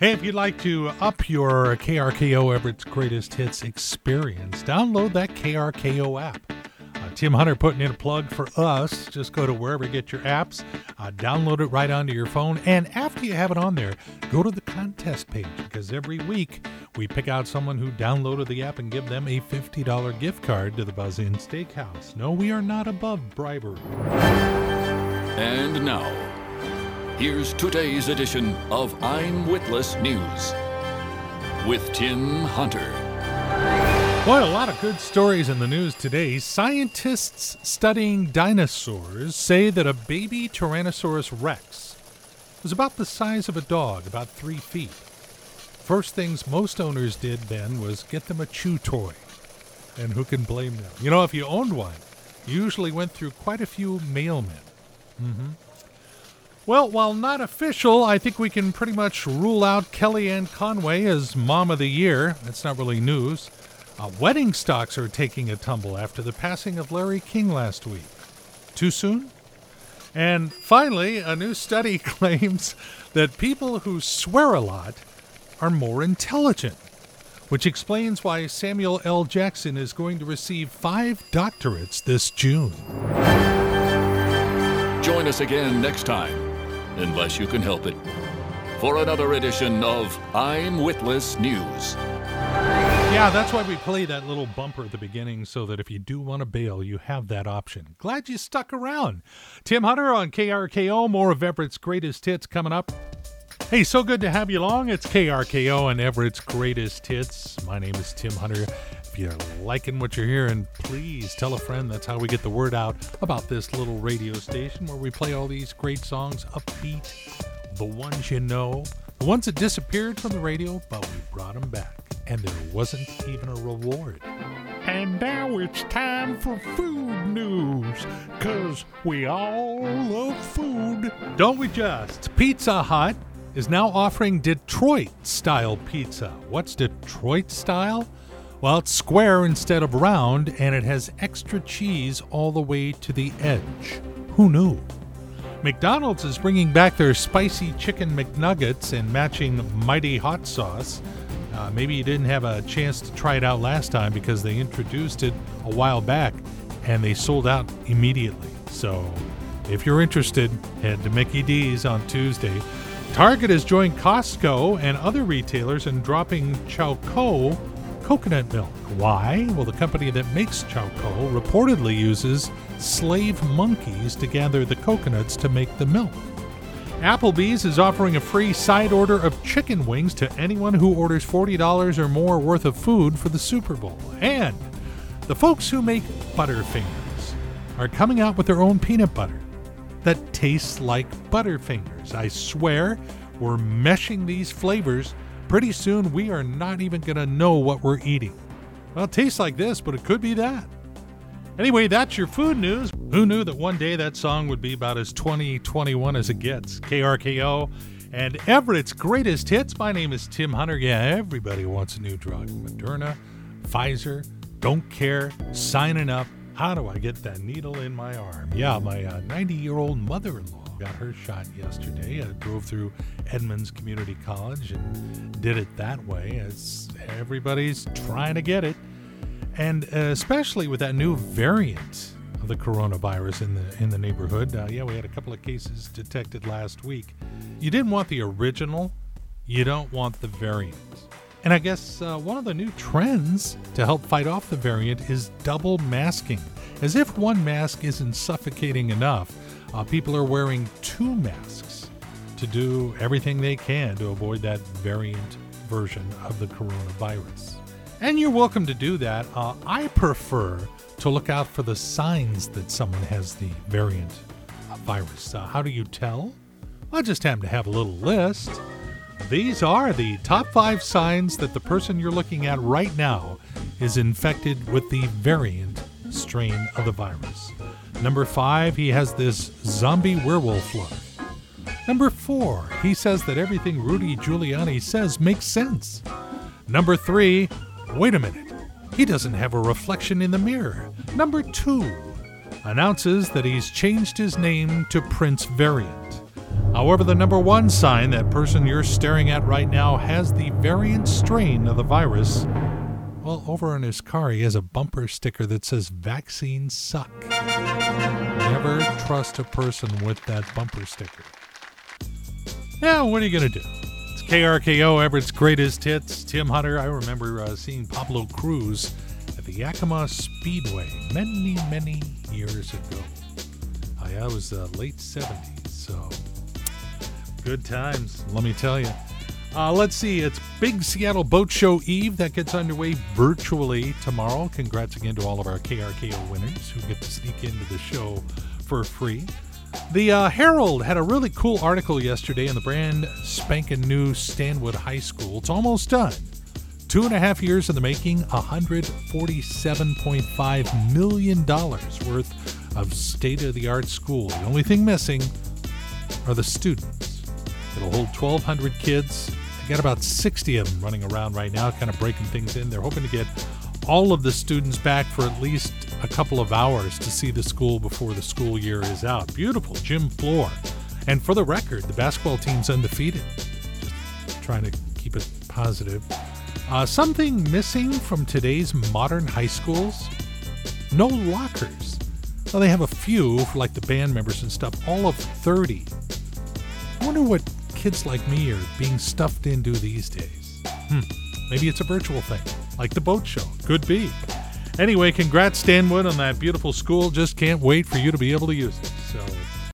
Hey, if you'd like to up your KRKO Everett's Greatest Hits experience, download that KRKO app. Uh, Tim Hunter putting in a plug for us. Just go to wherever you get your apps, uh, download it right onto your phone, and after you have it on there, go to the contest page because every week we pick out someone who downloaded the app and give them a $50 gift card to the Buzz Inn Steakhouse. No, we are not above bribery. And now, here's today's edition of I'm Witless News with Tim Hunter. Boy, a lot of good stories in the news today. Scientists studying dinosaurs say that a baby Tyrannosaurus rex was about the size of a dog, about three feet. First things most owners did then was get them a chew toy. And who can blame them? You know, if you owned one, you usually went through quite a few mailmen. Mm-hmm. Well, while not official, I think we can pretty much rule out Kellyanne Conway as Mom of the Year. That's not really news. Uh, wedding stocks are taking a tumble after the passing of Larry King last week. Too soon? And finally, a new study claims that people who swear a lot are more intelligent, which explains why Samuel L. Jackson is going to receive five doctorates this June. Join us again next time, unless you can help it, for another edition of I'm Witless News. Yeah, that's why we play that little bumper at the beginning so that if you do want to bail, you have that option. Glad you stuck around. Tim Hunter on KRKO, more of Everett's greatest hits coming up. Hey, so good to have you along. It's KRKO and Everett's greatest hits. My name is Tim Hunter. If you're liking what you're hearing, please tell a friend. That's how we get the word out about this little radio station where we play all these great songs, upbeat, the ones you know, the ones that disappeared from the radio, but we brought them back. And there wasn't even a reward. And now it's time for food news, because we all love food. Don't we just? Pizza Hut is now offering Detroit style pizza. What's Detroit style? Well, it's square instead of round, and it has extra cheese all the way to the edge. Who knew? McDonald's is bringing back their spicy chicken McNuggets and matching mighty hot sauce. Uh, maybe you didn't have a chance to try it out last time because they introduced it a while back and they sold out immediately. So if you're interested, head to Mickey D's on Tuesday. Target has joined Costco and other retailers in dropping Chaokoh coconut milk. Why? Well, the company that makes Chaokoh reportedly uses slave monkeys to gather the coconuts to make the milk. Applebee's is offering a free side order of chicken wings to anyone who orders $40 or more worth of food for the Super Bowl. And the folks who make Butterfingers are coming out with their own peanut butter that tastes like Butterfingers. I swear, we're meshing these flavors. Pretty soon, we are not even going to know what we're eating. Well, it tastes like this, but it could be that. Anyway, that's your food news. Who knew that one day that song would be about as 2021 as it gets? KRKO and Everett's greatest hits. My name is Tim Hunter. Yeah, everybody wants a new drug. Moderna, Pfizer, don't care, signing up. How do I get that needle in my arm? Yeah, my 90 uh, year old mother in law got her shot yesterday. I drove through Edmonds Community College and did it that way. As everybody's trying to get it and uh, especially with that new variant of the coronavirus in the in the neighborhood. Uh, yeah, we had a couple of cases detected last week. You didn't want the original, you don't want the variant. And I guess uh, one of the new trends to help fight off the variant is double masking. As if one mask isn't suffocating enough, uh, people are wearing two masks to do everything they can to avoid that variant version of the coronavirus. And you're welcome to do that. Uh, I prefer to look out for the signs that someone has the variant virus. Uh, how do you tell? I just happen to have a little list. These are the top five signs that the person you're looking at right now is infected with the variant strain of the virus. Number five, he has this zombie werewolf look. Number four, he says that everything Rudy Giuliani says makes sense. Number three, Wait a minute, he doesn't have a reflection in the mirror. Number two announces that he's changed his name to Prince Variant. However, the number one sign that person you're staring at right now has the variant strain of the virus. Well, over in his car, he has a bumper sticker that says vaccines suck. Never trust a person with that bumper sticker. Yeah, what are you going to do? It's KRKO, Everett's greatest hits. Tim Hunter, I remember uh, seeing Pablo Cruise at the Yakima Speedway many, many years ago. Yeah, it was uh, late 70s, so good times, let me tell you. Uh, let's see, it's Big Seattle Boat Show Eve that gets underway virtually tomorrow. Congrats again to all of our KRKO winners who get to sneak into the show for free. The uh, Herald had a really cool article yesterday in the brand spanking new Stanwood High School. It's almost done. Two and a half years in the making, $147.5 million worth of state of the art school. The only thing missing are the students. It'll hold 1,200 kids. They got about 60 of them running around right now, kind of breaking things in. They're hoping to get all of the students back for at least a couple of hours to see the school before the school year is out. Beautiful gym floor. And for the record, the basketball team's undefeated. Just trying to keep it positive. Uh, something missing from today's modern high schools? No lockers. Well, they have a few, for like the band members and stuff, all of 30. I wonder what kids like me are being stuffed into these days. Hmm, maybe it's a virtual thing, like the boat show. Could be. Anyway, congrats, Stanwood, on that beautiful school. Just can't wait for you to be able to use it. So